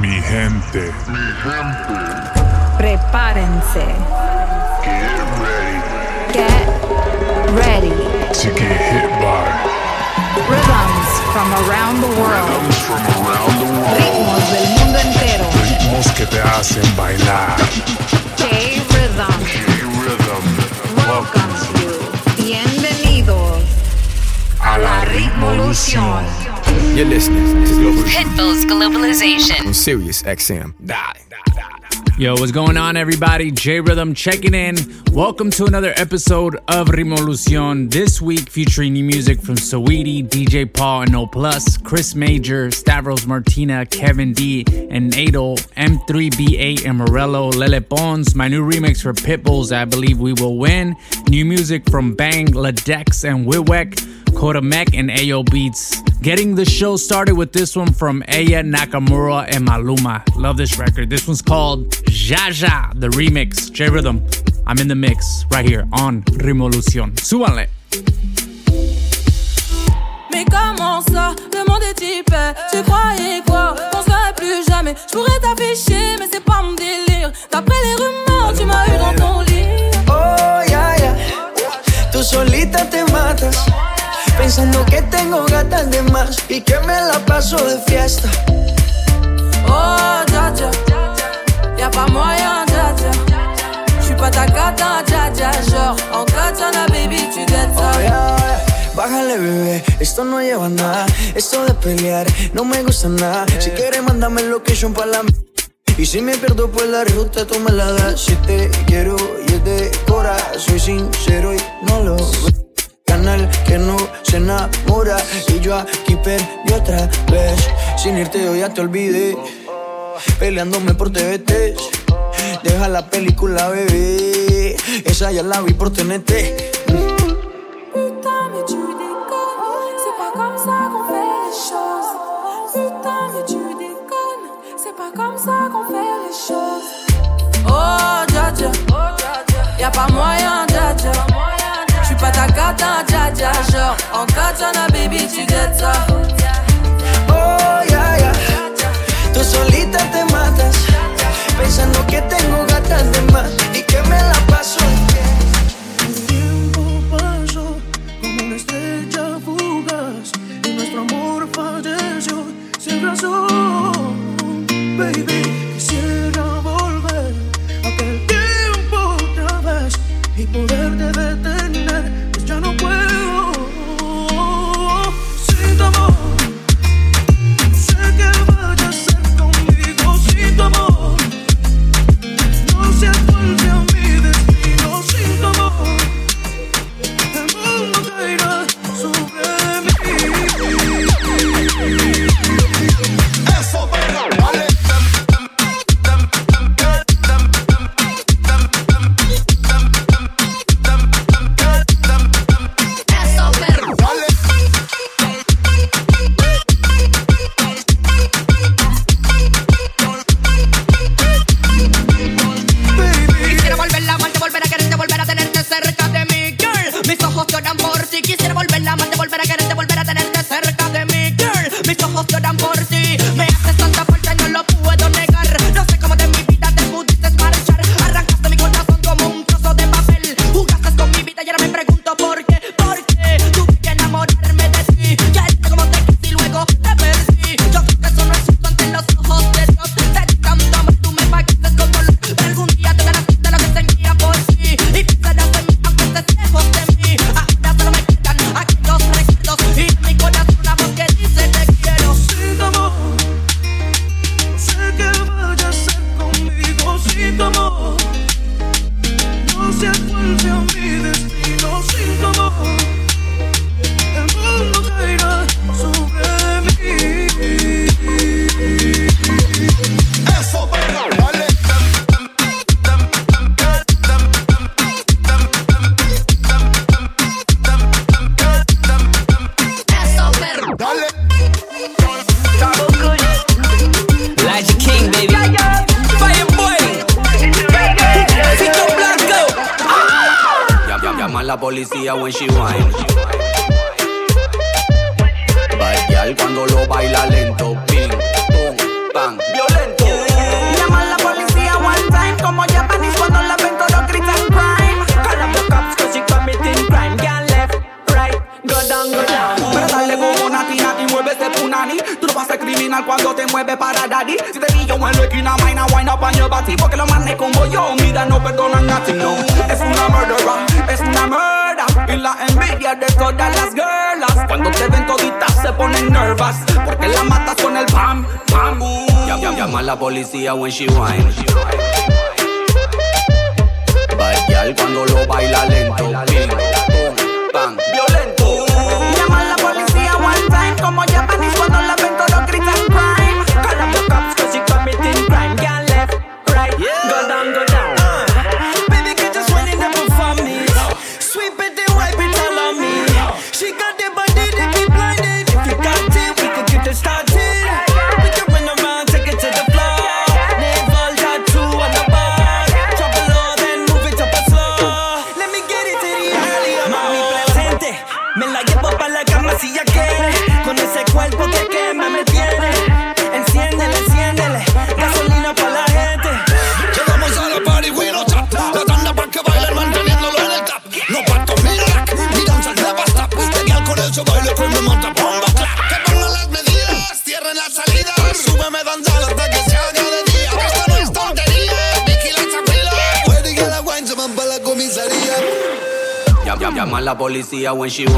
Mi gente. Prepárense. Get ready. Get ready. To get hit by Rhythms from around the world. rhythms from around the world. Ritmos del mundo entero. Ritmos que te hacen bailar. J-Rhythm J-Rhythm. welcomes you. Bienvenidos a la Ritmolución. You're listening to Global Pitbull's Globalization. on Sirius XM. Die. Yo, what's going on, everybody? J Rhythm checking in. Welcome to another episode of Rimolucion. This week featuring new music from Saweetie, DJ Paul and O Plus, Chris Major, Stavros Martina, Kevin D, and Nado, M3B8 and Morello, Lele Pons. My new remix for Pitbulls, I Believe We Will Win. New music from Bang, Ladex, and Wiwek. Kodamek and Ayo Beats. Getting the show started with this one from Aya Nakamura and Maluma. Love this record. This one's called Jaja, the remix. J Rhythm. I'm in the mix right here on Revolution. Súbanle. Mais comment ça, le monde est hyper Tu croyais quoi, qu'on serait plus jamais Je pourrais t'afficher, mais c'est pas mon délire D'après les rumeurs, tu m'as eu dans ton lit Oh, ya, ya. Tú solita te matas. Pensando que tengo gatas de más y que me la paso de fiesta. Oh, dja dja Y'a pas moyen, dja dja J'suis pas ta gata, dja dja Genre, en katana, baby, tu dettes Oh, ya. Bájale, bebé, esto no lleva nada. Esto de pelear no me gusta nada. Si quieres, mándame el location para la. Y si me pierdo por la ruta, tú me la das. Si te quiero y es de cora, soy sincero y yo aquí perdí otra vez. Sin irte, yo ya te olvidé. Peleándome por TVT. Deja la película, bebé. Esa ya la vi por TNT. Oh, Y'a pas moyen, dja dja J'suis pas ta gata, dja dja Genre, en katana, baby, tu dettes ça Oh, ya, ya. Tú solita te matas. Pensando que tengo gatas de más y que me la paso. El tiempo pasó como una estrella fugaz y nuestro amor falleció sin razón. Baby, when she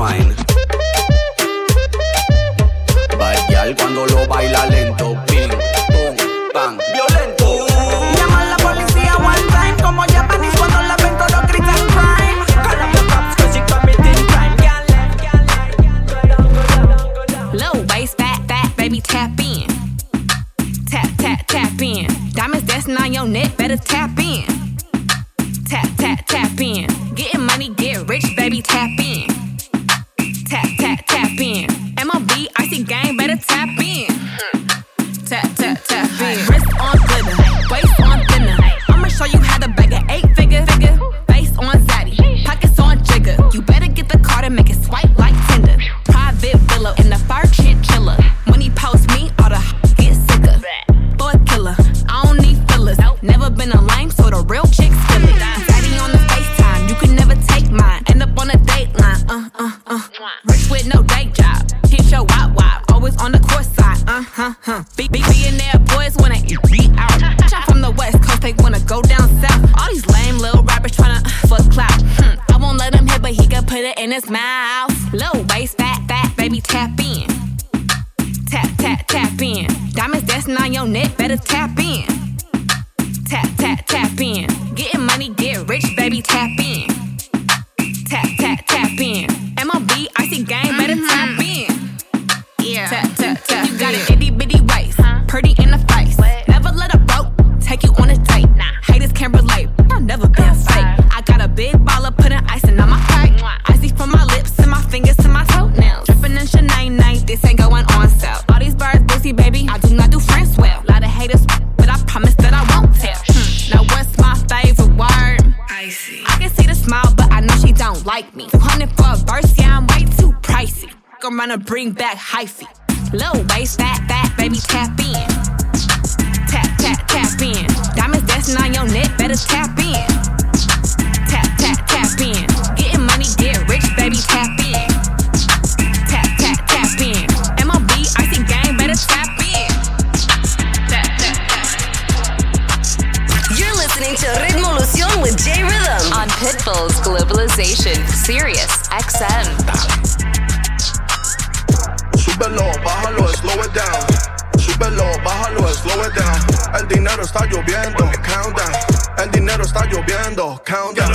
countdown.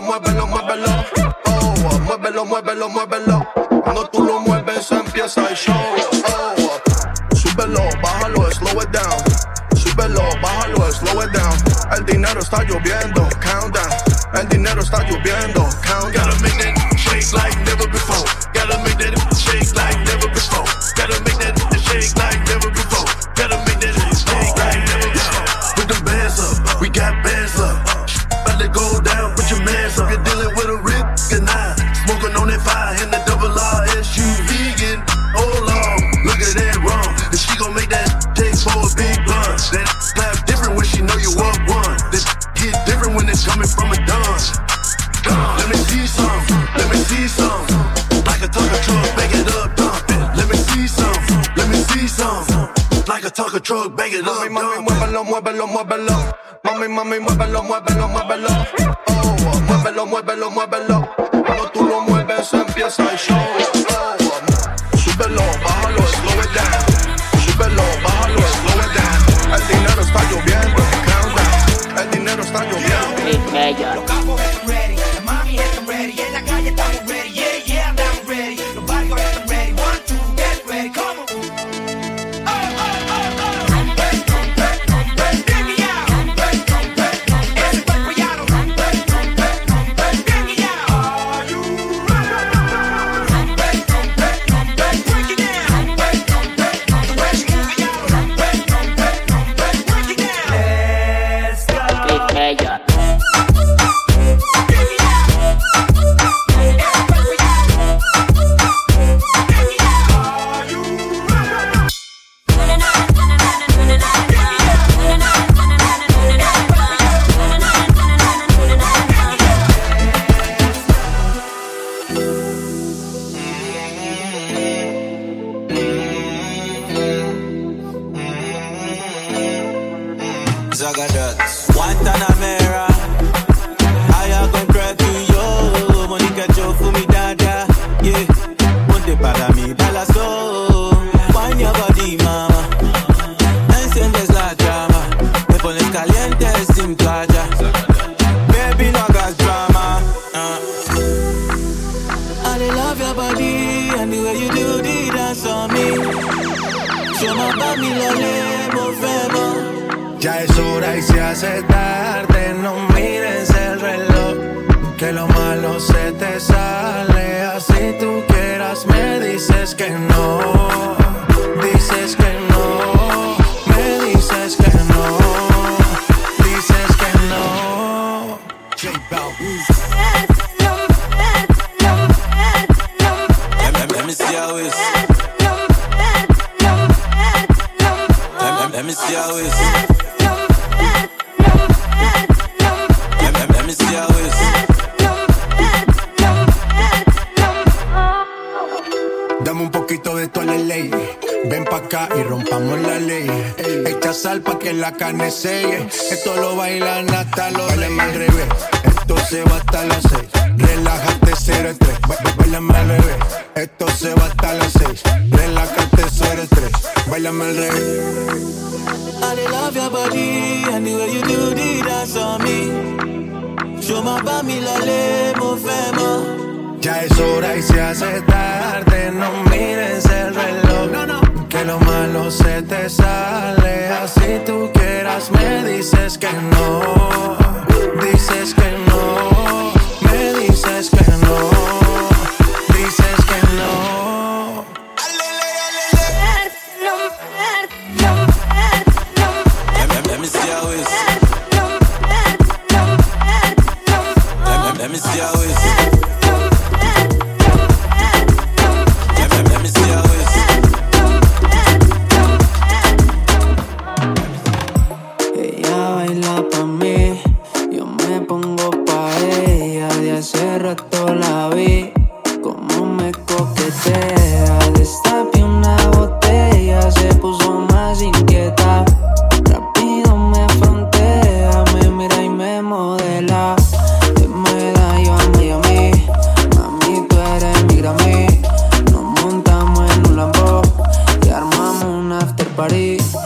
lo a. y rompamos la ley. Echa sal pa' que la carne selle. Esto lo bailan hasta los Bailame al revés. Esto se va hasta las seis. Relájate, cero estrés. Bailame al revés. Esto se va hasta las seis. Relájate, cero estrés. Bailame al revés. I love your body and the way you do the dance on me. Yo me pa' mi la le, movemos. Ya es hora y se hace tarde, no mires el reloj. No, no que lo malo se te sale. Así tú quieras, me dices que no. Dices que no. Me dices que no. Dices que no. Let me see how it. Let me see how it. Buddy.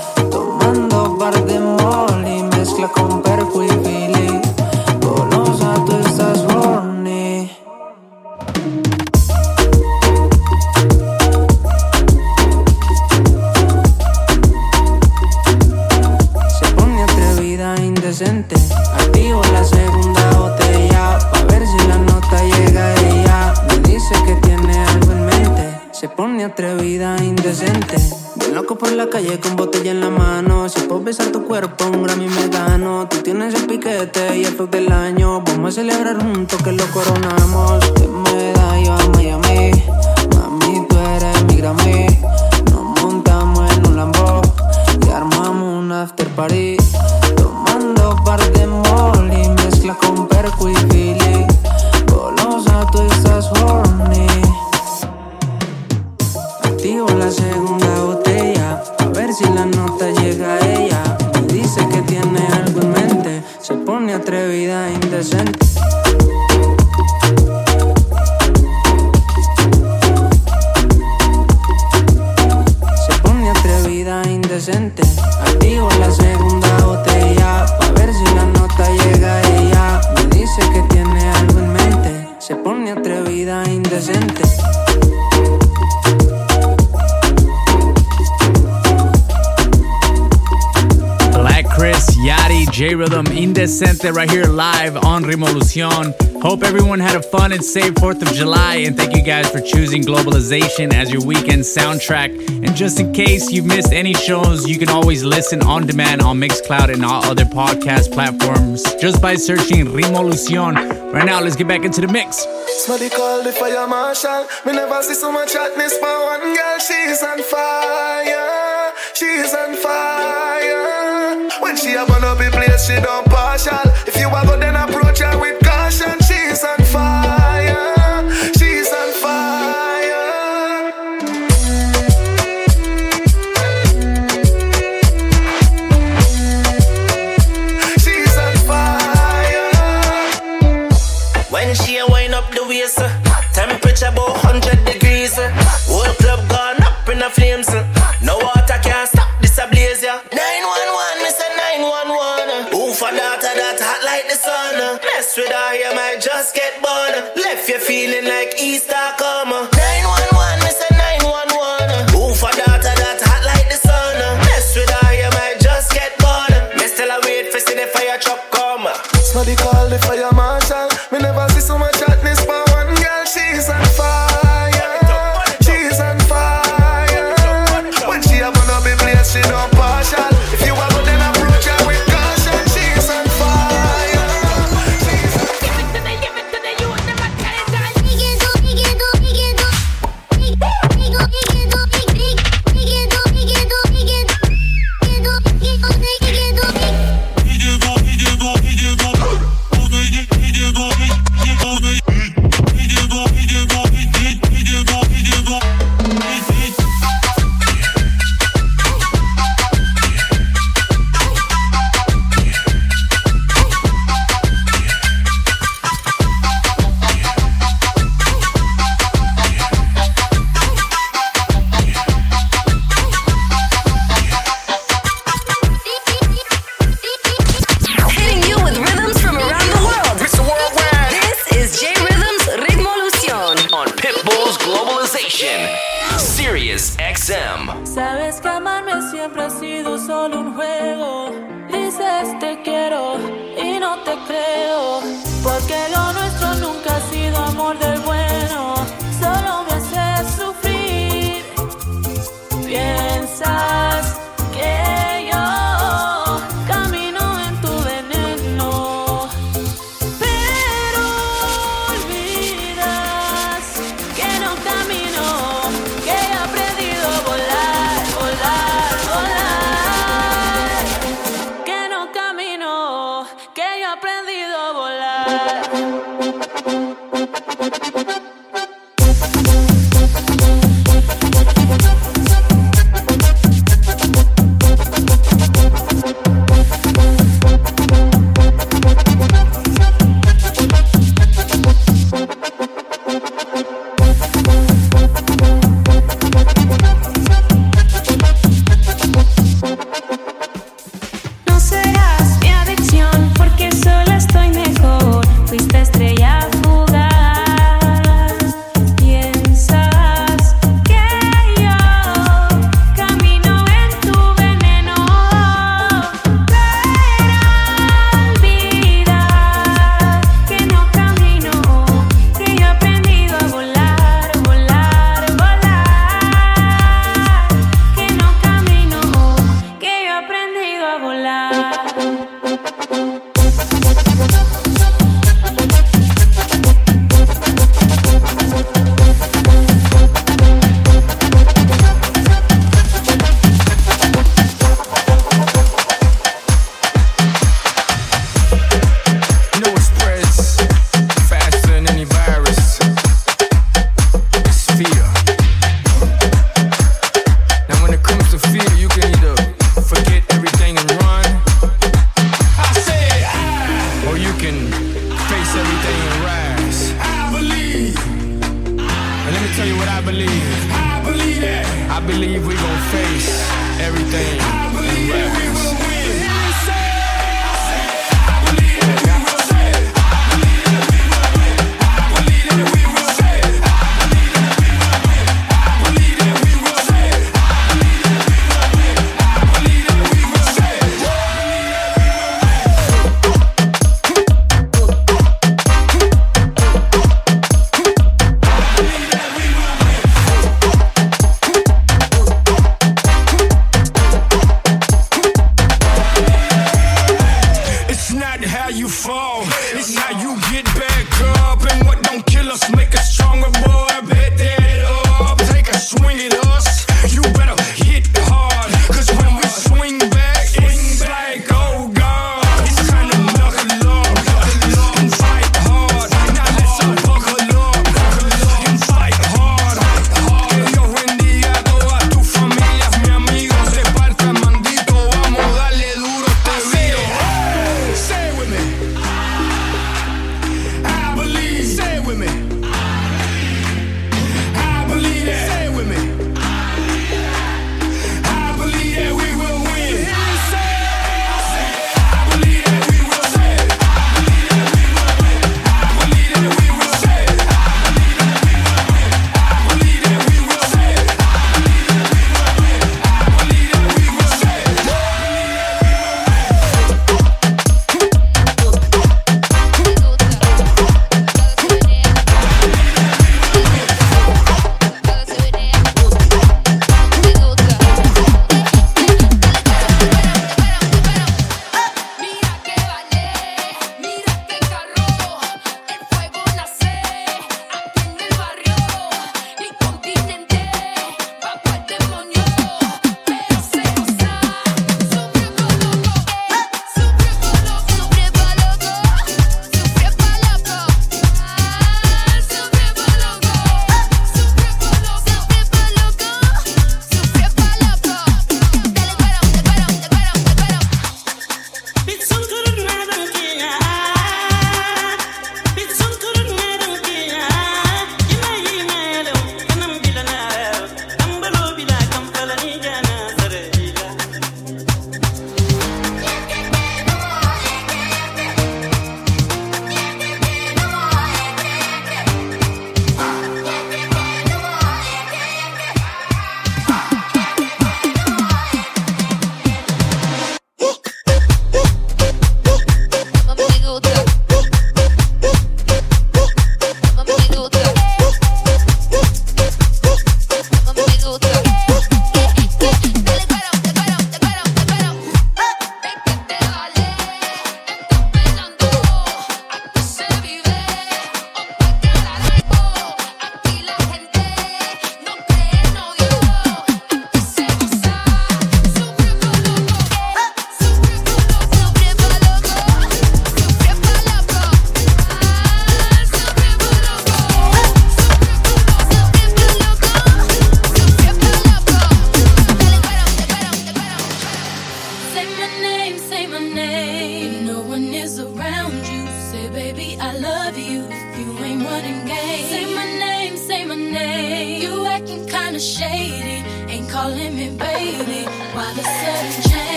Globalizacion. Hope everyone had a fun and safe 4th of July, and thank you guys for choosing Globalization as your weekend soundtrack. And just in case you've missed any shows, you can always listen on demand on Mixcloud and all other podcast platforms just by searching Rimolucion. Right now, let's get back into the mix. Smelly call the fire marshal. We never see so much hotness for one girl. She's on fire. She's on fire. When she a burn up the place, she don't partial. If you a go, then I. with her, you might just get burned. Left you feeling like Easter coma. 911, Mr. 911. Who for daughter that hot like the sun? Mess with her, you might just get burned. Me still a wait for see the fire truck come. Somebody call the fire marshal.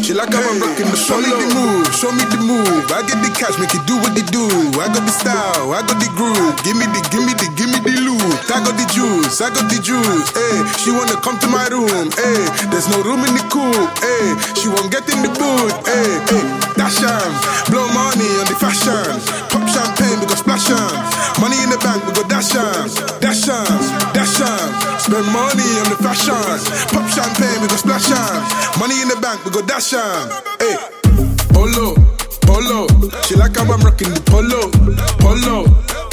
She like I'm rocking the Show me the move, show me the move. I get the cash, make you do what they do. I got the style, I got the groove. Give me the, give me the, give me the loot. I got the juice, I got the juice. Hey, she wanna come to my room. Hey, there's no room in the coupe. Hey, she won't get in the boot. Hey, hey, dash blow money on the fashion. Champagne, we go splash 'em. Money in the bank, we go dash 'em. dash 'em. dash 'em. Spend money on the fashion. Pop champagne, we go splash 'em. Money in the bank, we go dash 'em. Hey, polo, polo. She like how I'm rocking the polo, polo,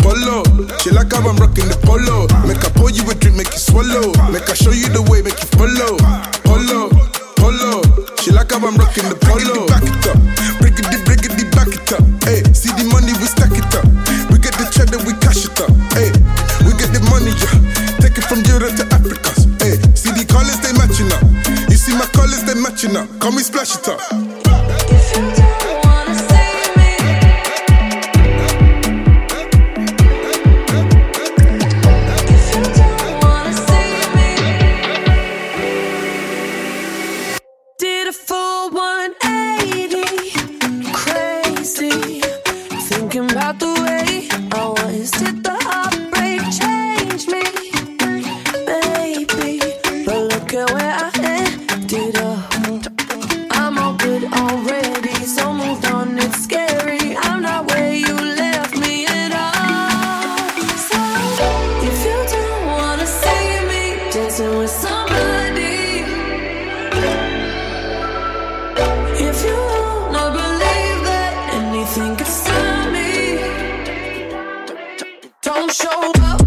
polo. She like how I'm rocking the polo. Make I pour you a drink, make you swallow. Make I show you the way, make you follow. Polo, polo. She like how I'm rocking the polo. Back it up, break it, break it, back it up. Hey, see the money, we stack it up. We get the cheddar, we cash it up. Hey, we get the money, yeah. Take it from Europe to Africa. Hey, see the colors, they matching up. You see my colors, they matching up. Come we splash it up. oh.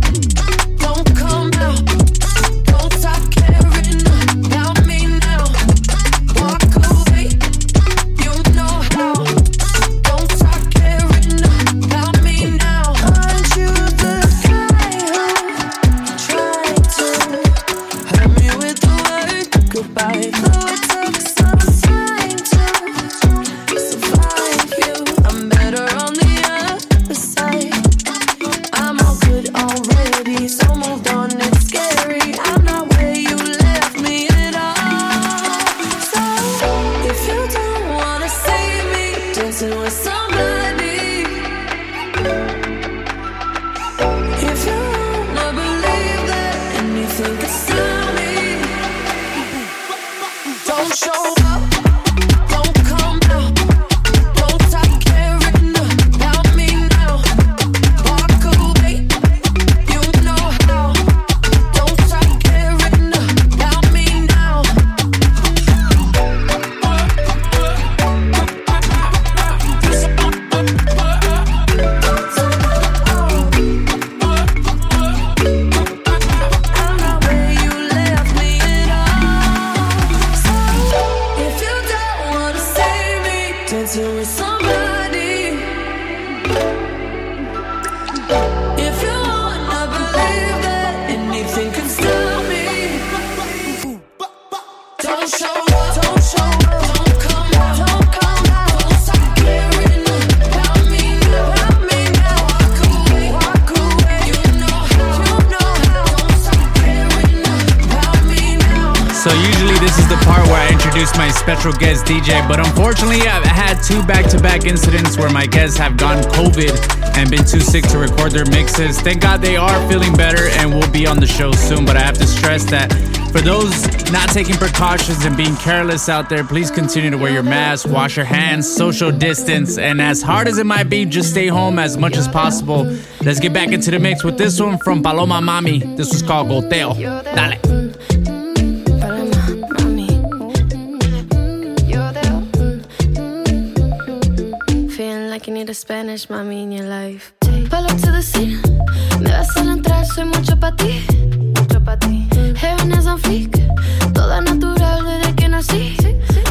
Special guest DJ, but unfortunately I've had two back-to-back incidents where my guests have gotten COVID and been too sick to record their mixes. Thank God they are feeling better and will be on the show soon, but I have to stress that for those not taking precautions and being careless out there, please continue to wear your mask, wash your hands, social distance, and as hard as it might be, just stay home as much as possible. Let's get back into the mix with this one from Paloma Mami. This was called Goteo. Dale. Need a Spanish mommy in your life. Up to the scene. Me vas a entrar, soy mucho pa' ti. Mucho pa' ti. Heaven on fleek. Toda natural desde que nací.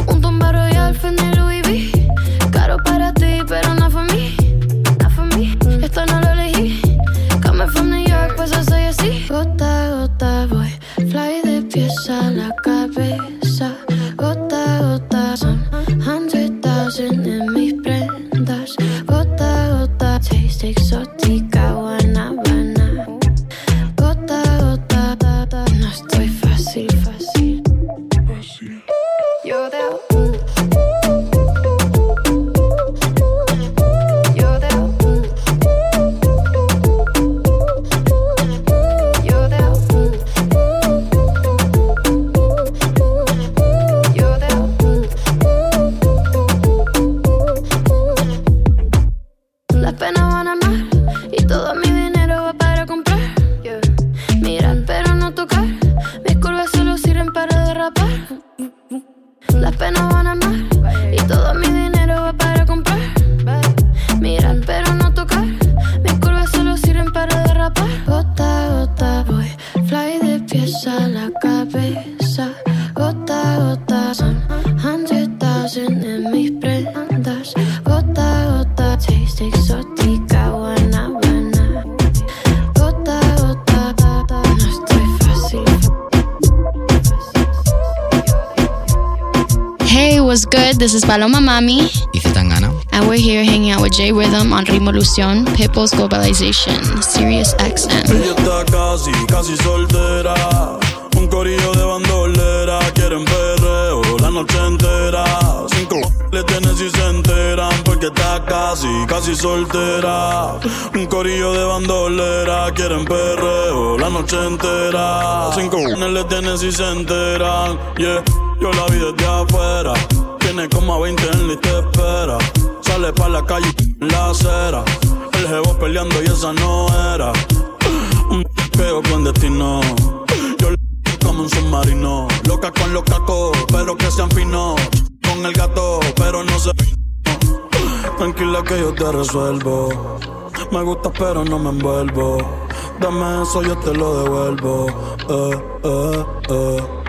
Un tumba royal, Fendi Louis V. Caro para ti, pero no for me. This is Paloma Mami, Y Zetangana. and we're here hanging out with J Rhythm on Revolution, Pitbull's Globalization, Sirius XM. Ella está casi, casi soltera. Un corillo de bandolera. Quieren perreo la noche entera. Cinco le tienen si se enteran. Porque está casi, casi soltera. Un corillo de bandolera. Quieren perreo la noche entera. Cinco le tienen si se enteran. Yeah, yo la vi desde afuera. Como a 20 en lista de espera. Sale pa' la calle en la acera. El jevo peleando y esa no era. Un peo con destino. Yo le como un submarino. Loca con los cacos, pero que sean finos. Con el gato, pero no se. Tranquila que yo te resuelvo. Me gusta, pero no me envuelvo. Dame eso, yo te lo devuelvo. Eh, eh, eh.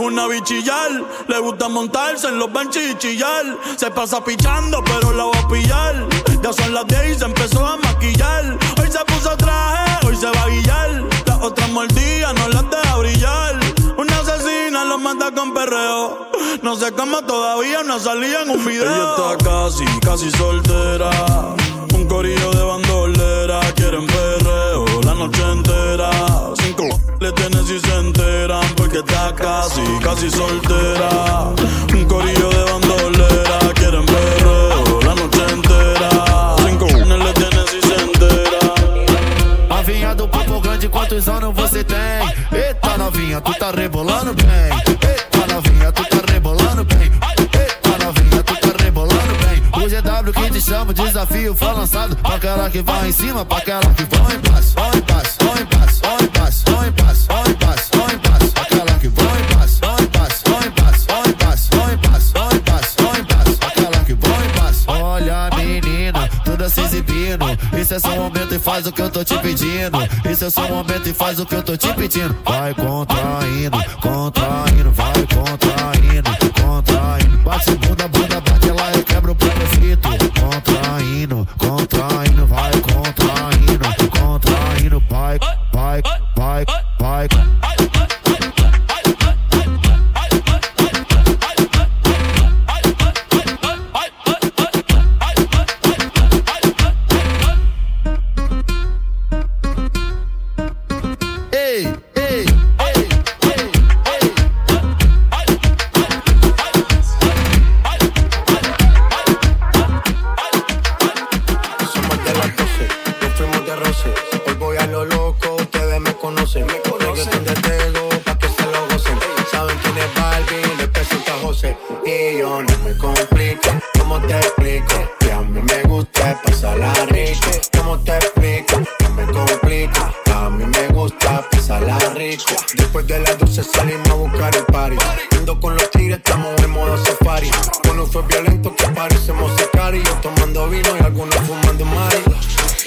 Una bichillar, le gusta montarse en los benches y chillar. Se pasa pichando, pero la va a pillar. Ya son las 10 y se empezó a maquillar. Hoy se puso traje, hoy se va a guillar. Las otras mordidas no las deja brillar. Una asesina lo manda con perreo. No sé cómo todavía no salía en un video. Ella está casi, casi soltera. Un corillo de bandolera. Quieren perreo la noche entera. Cinco le tienen si se enteran. Porque está casi, casi soltera. Un corillo de bandolera. Quieren perreo la noche entera. Cinco le tienen si se enteran. Novinha do papo grande, quantos anos você tem? Eita novinha, tu tá rebolando bem. Eita novinha, tu tá rebolando bem. Eita novinha, tu tá rebolando bem. O GW que te chama, o desafio foi lançado. Pra aquela que vai em cima, pra aquela que vai em passo. Vai em passo, vai em Um momento e faz o que eu tô te pedindo. Isso é só um momento e faz o que eu tô te pedindo. Vai contraindo, contraindo, vai contraindo, contraindo. Bate bunda, bunda,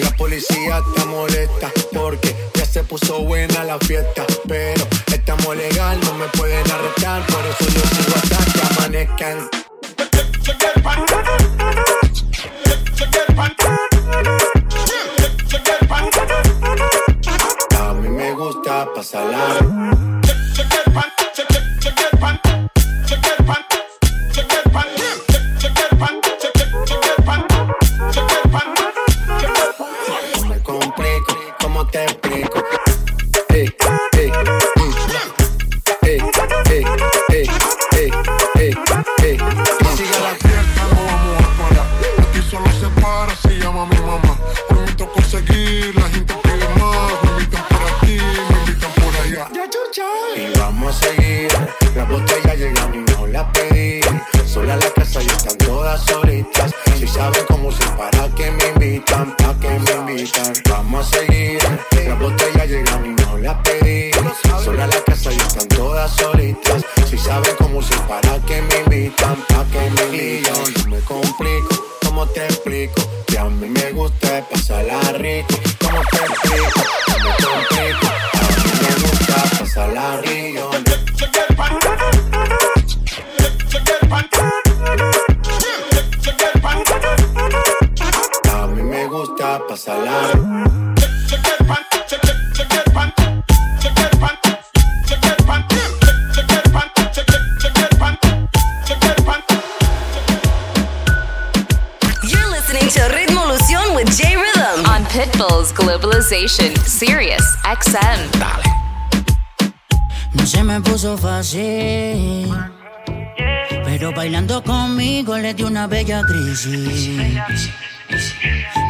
La policía está molesta porque ya se puso buena la fiesta. Pero estamos legal, no me pueden arrestar. Por eso yo sigo hasta que amanezcan. A mí me gusta pasarla. Pero bailando conmigo le di una bella crisis.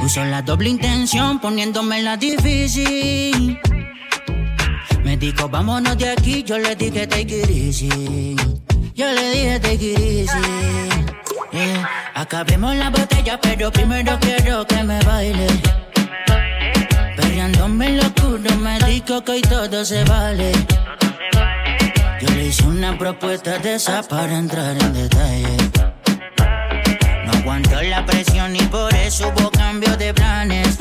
Usó la doble intención poniéndome la difícil. Me dijo, vámonos de aquí, yo le dije, take it easy. Yo le dije, take it easy. Acabemos la botella, pero primero quiero que me baile. Perreándome en lo oscuro, me dijo que hoy todo se vale. Hice una propuesta de esa para entrar en detalle. No aguantó la presión y por eso hubo cambio de planes.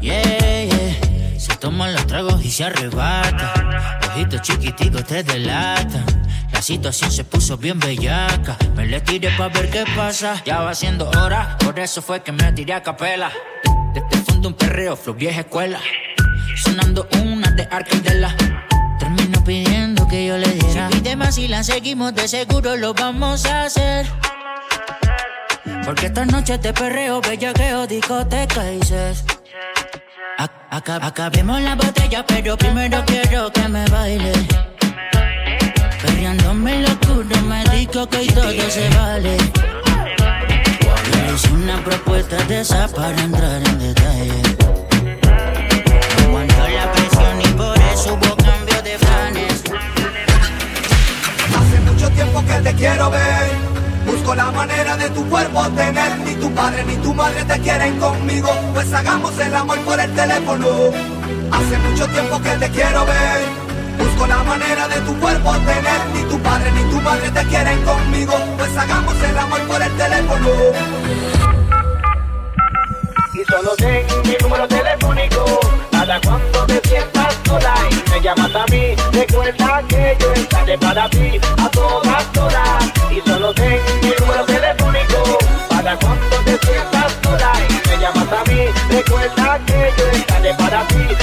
Yeah, yeah. Se toman los tragos y se arrebata. Ojitos chiquiticos te delatan. La situación se puso bien bellaca. Me le tiré pa' ver qué pasa. Ya va siendo hora, por eso fue que me tiré a capela. Desde el fondo un perreo, flow vieja escuela. Sonando una de Arcandela. Termino pidiendo que yo le Si la seguimos, de seguro lo vamos a hacer. Porque esta noche te perreo, bellaqueo, discoteca y ses. Ac- aca- acabemos la botella, pero primero quiero que me baile. Perreándome en lo oscuro, me dijo que hoy todo se vale. Hice una propuesta de esa para entrar en detalle. No la presión y por eso hubo mucho tiempo que te quiero ver. Busco la manera de tu cuerpo tener. Ni tu padre ni tu madre te quieren conmigo. Pues hagamos el amor por el teléfono. Hace mucho tiempo que te quiero ver. Busco la manera de tu cuerpo tener. Ni tu padre ni tu madre te quieren conmigo. Pues hagamos el amor por el teléfono. y solo ten mi número telefónico para cuando te sientas sola y me llamas a mí yo estaré para ti a todas horas. Y solo ten mi número telefónico para cuando te sientas sola y me llamas a mí. Recuerda que yo estaré para ti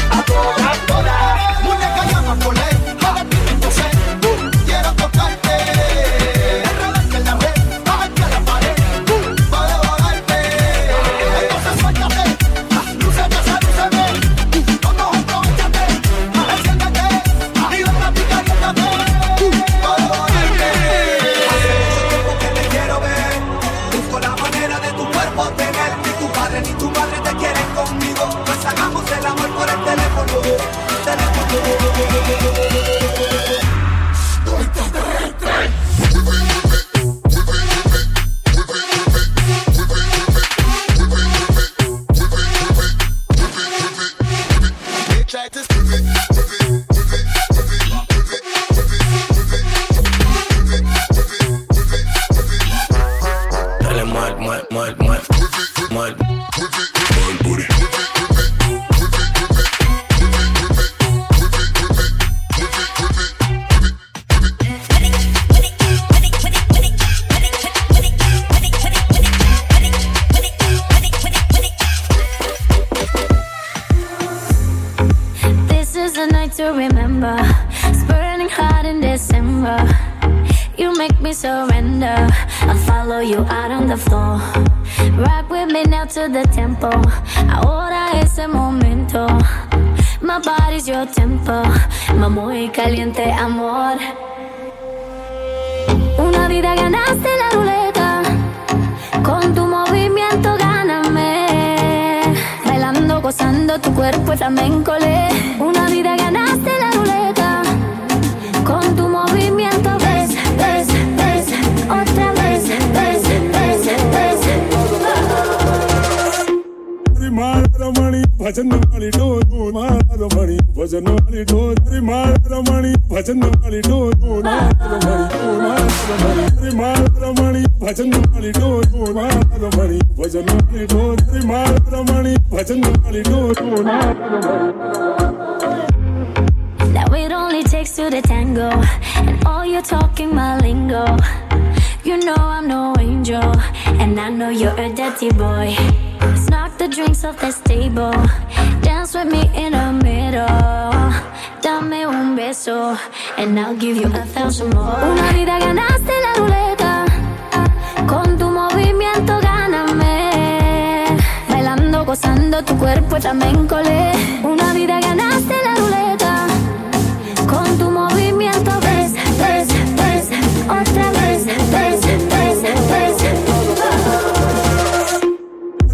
vida ganaste la ruleta. Con tu movimiento gáname. Bailando, gozando tu cuerpo es flamenco. Una vida भजन वाली डोर मार रमणी भजन वाली डोर अरे मार रमणी भजन वाली डोर मार रमणी मार रमणी अरे मार रमणी भजन वाली डोर मार रमणी भजन वाली डोर अरे मार रमणी भजन वाली डोर मार रमणी Now it only takes two to tango, and all you're talking my lingo. You know I'm no angel, and I know you're a dirty boy. Knock the drinks off the table, dance with me in the middle. Dame un beso, and I'll give you a thousand more. Una vida ganaste la ruleta, con tu movimiento gáname. Bailando, gozando tu cuerpo también colé. Una vida ganaste la ruleta. Con tu movimiento ves, ves, ves, otra vez, ves, ves, ves.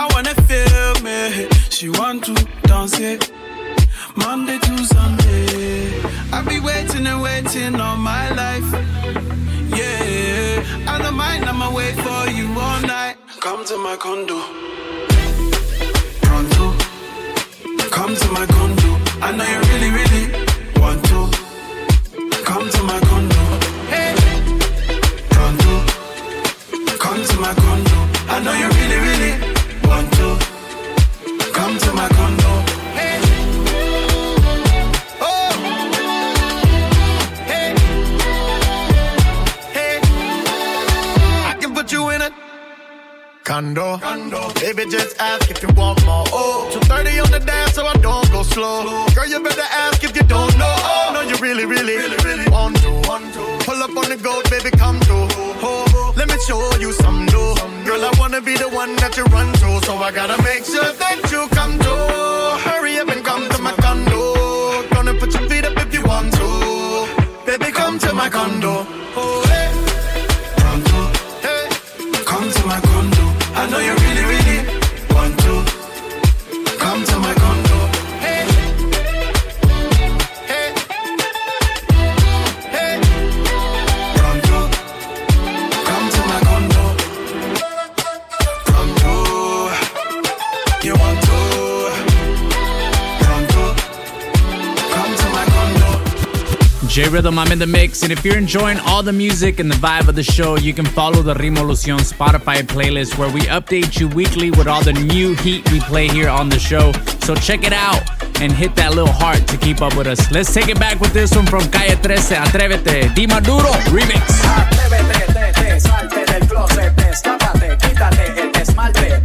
I wanna feel me. She want to dance it, Monday to Sunday. I be waiting and waiting all my life. Yeah, I don't mind, I'ma wait for you all night. Come to my condo. Pronto. Come to my condo. I know you really, really want to. Come to my condo. Hey. Pronto. Come to my condo. I know you really, really Come to my condo. Hey. Oh. Hey. Hey. I can put you in a Condo. Baby, just ask if you want more. Oh, 230 on the dance, so I don't go slow. Girl, you better ask if you don't know. Oh, no, you really, really, really, really want to. Pull up on the goat, baby, come through. Oh, let me show you some new. Girl, I wanna be the one that you run to, so I gotta make sure that you come through. Hurry up and come to my condo. Gonna put your feet up if you want to. Baby, come to my condo. Oh, hey. Pronto. Hey. Come to my condo. I know you J Rhythm, I'm in the mix. And if you're enjoying all the music and the vibe of the show, you can follow the Rimolucion Spotify playlist where we update you weekly with all the new heat we play here on the show. So check it out and hit that little heart to keep up with us. Let's take it back with this one from Calle 13, Atrévete, Di Maduro remix. Atrévete, te, te, salte del closet, quítate el esmalte,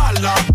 Balla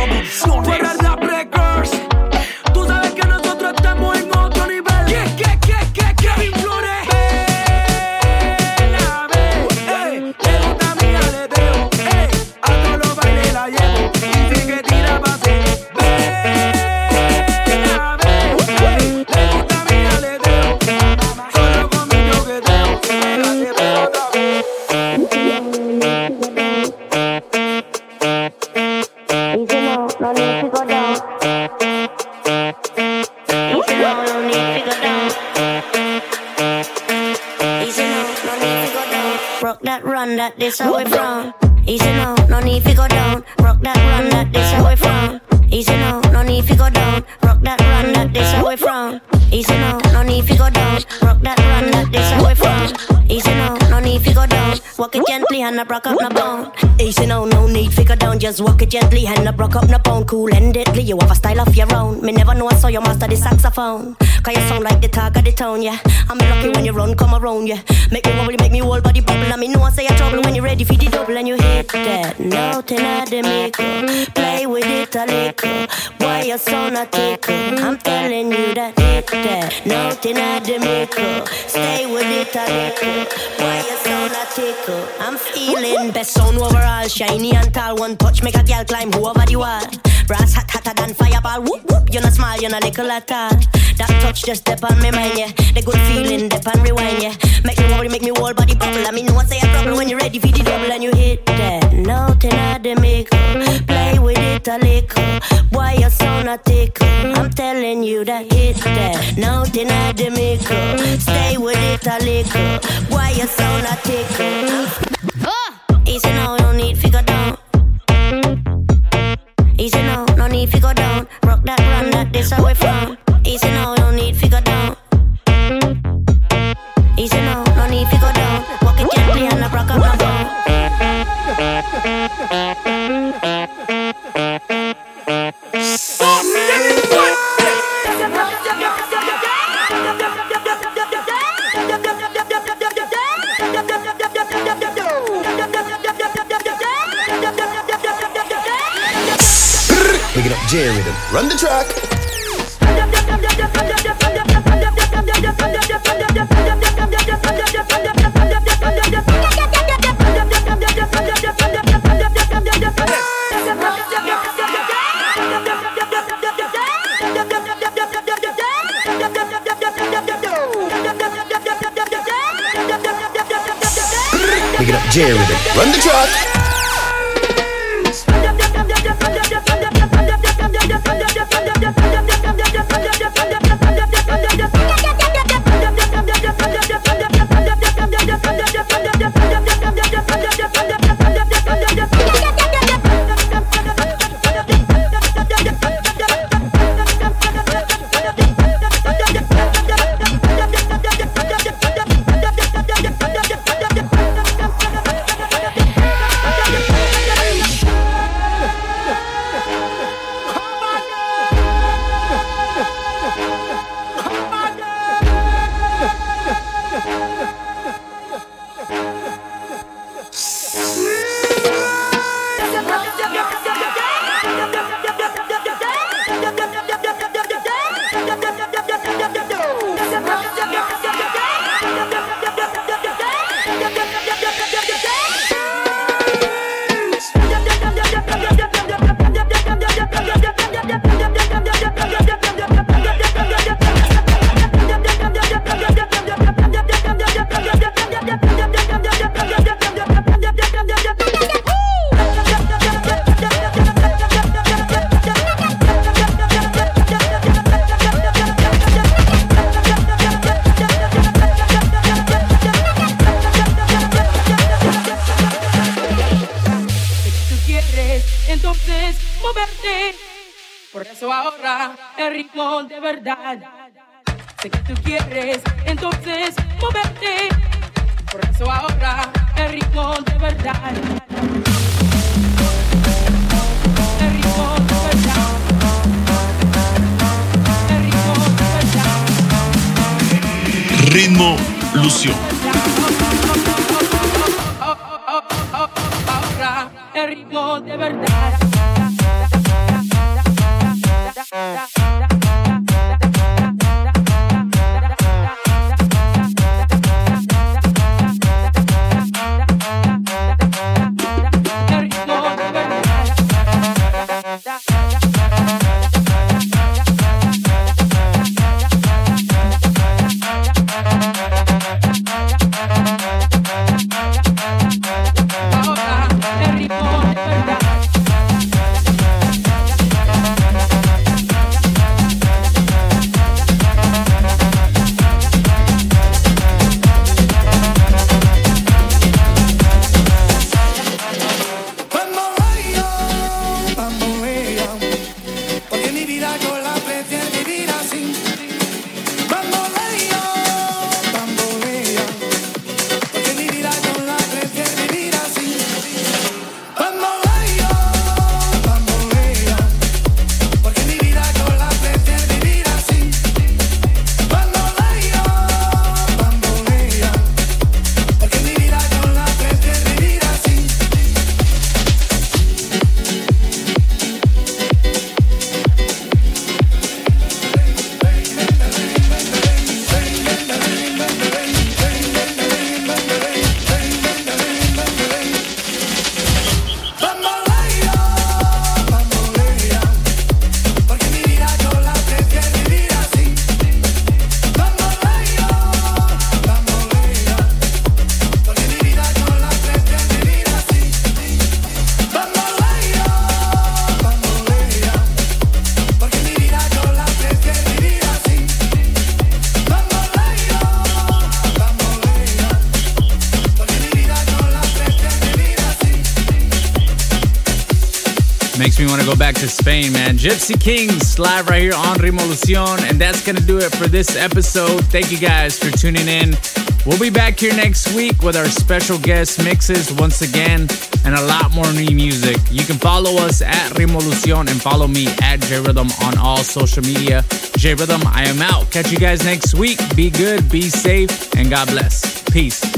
trouble. This how we from. Easy now, no need to go down. Rock that run, that this how we from. Easy now, no need to go down. Rock that run, that this how we from. Easy now, no need to go down. Rock that run, that this how we from. Easy now, no need to go down. Walk it gently and I rock up no bone. Easy now, no need to go down. Just walk it gently and I rock up no bone. Cool endedly, you have a style of your own. Me never know I saw you master the saxophone. Cause you sound like the talk of the town, yeah. I'm lucky when you run, come around, yeah. Make me wobble, make me whole body bubble. I mean, no one say you're trouble when you're ready for the double and you hit that note in the middle. Play with it a little. Why you so not tickle? I'm telling you that hit that note in the middle. Stay with it a little. Why you so not tickle? I'm feeling best sound overall, shiny and tall. One touch make a girl climb over the wall. Brass hot hotter than fireball. Whoop whoop, you're not small, you're not little at all. That touch just step on me mind, yeah. The good feeling, dip and rewind, yeah. Make me worry, make me whole body bubble. I mean, no one say a trouble when you're ready for the double and you hit that note in the middle. Play with it a little. Why you so not tickle? I'm telling you that hit that note in the middle. Stay with it a little. Why you so not tickle? Verdad. Sé que tú quieres entonces moverte. Por eso ahora el ritmo de verdad. El ritmo de verdad. El ritmo de verdad. Ritmo Lucio. To Spain, man. Gypsy Kings live right here on Revolucion. And that's going to do it for this episode. Thank you guys for tuning in. We'll be back here next week with our special guest mixes once again and a lot more new music. You can follow us at Revolucion and follow me at JRhythm on all social media. JRhythm, I am out. Catch you guys next week. Be good, be safe, and God bless. Peace.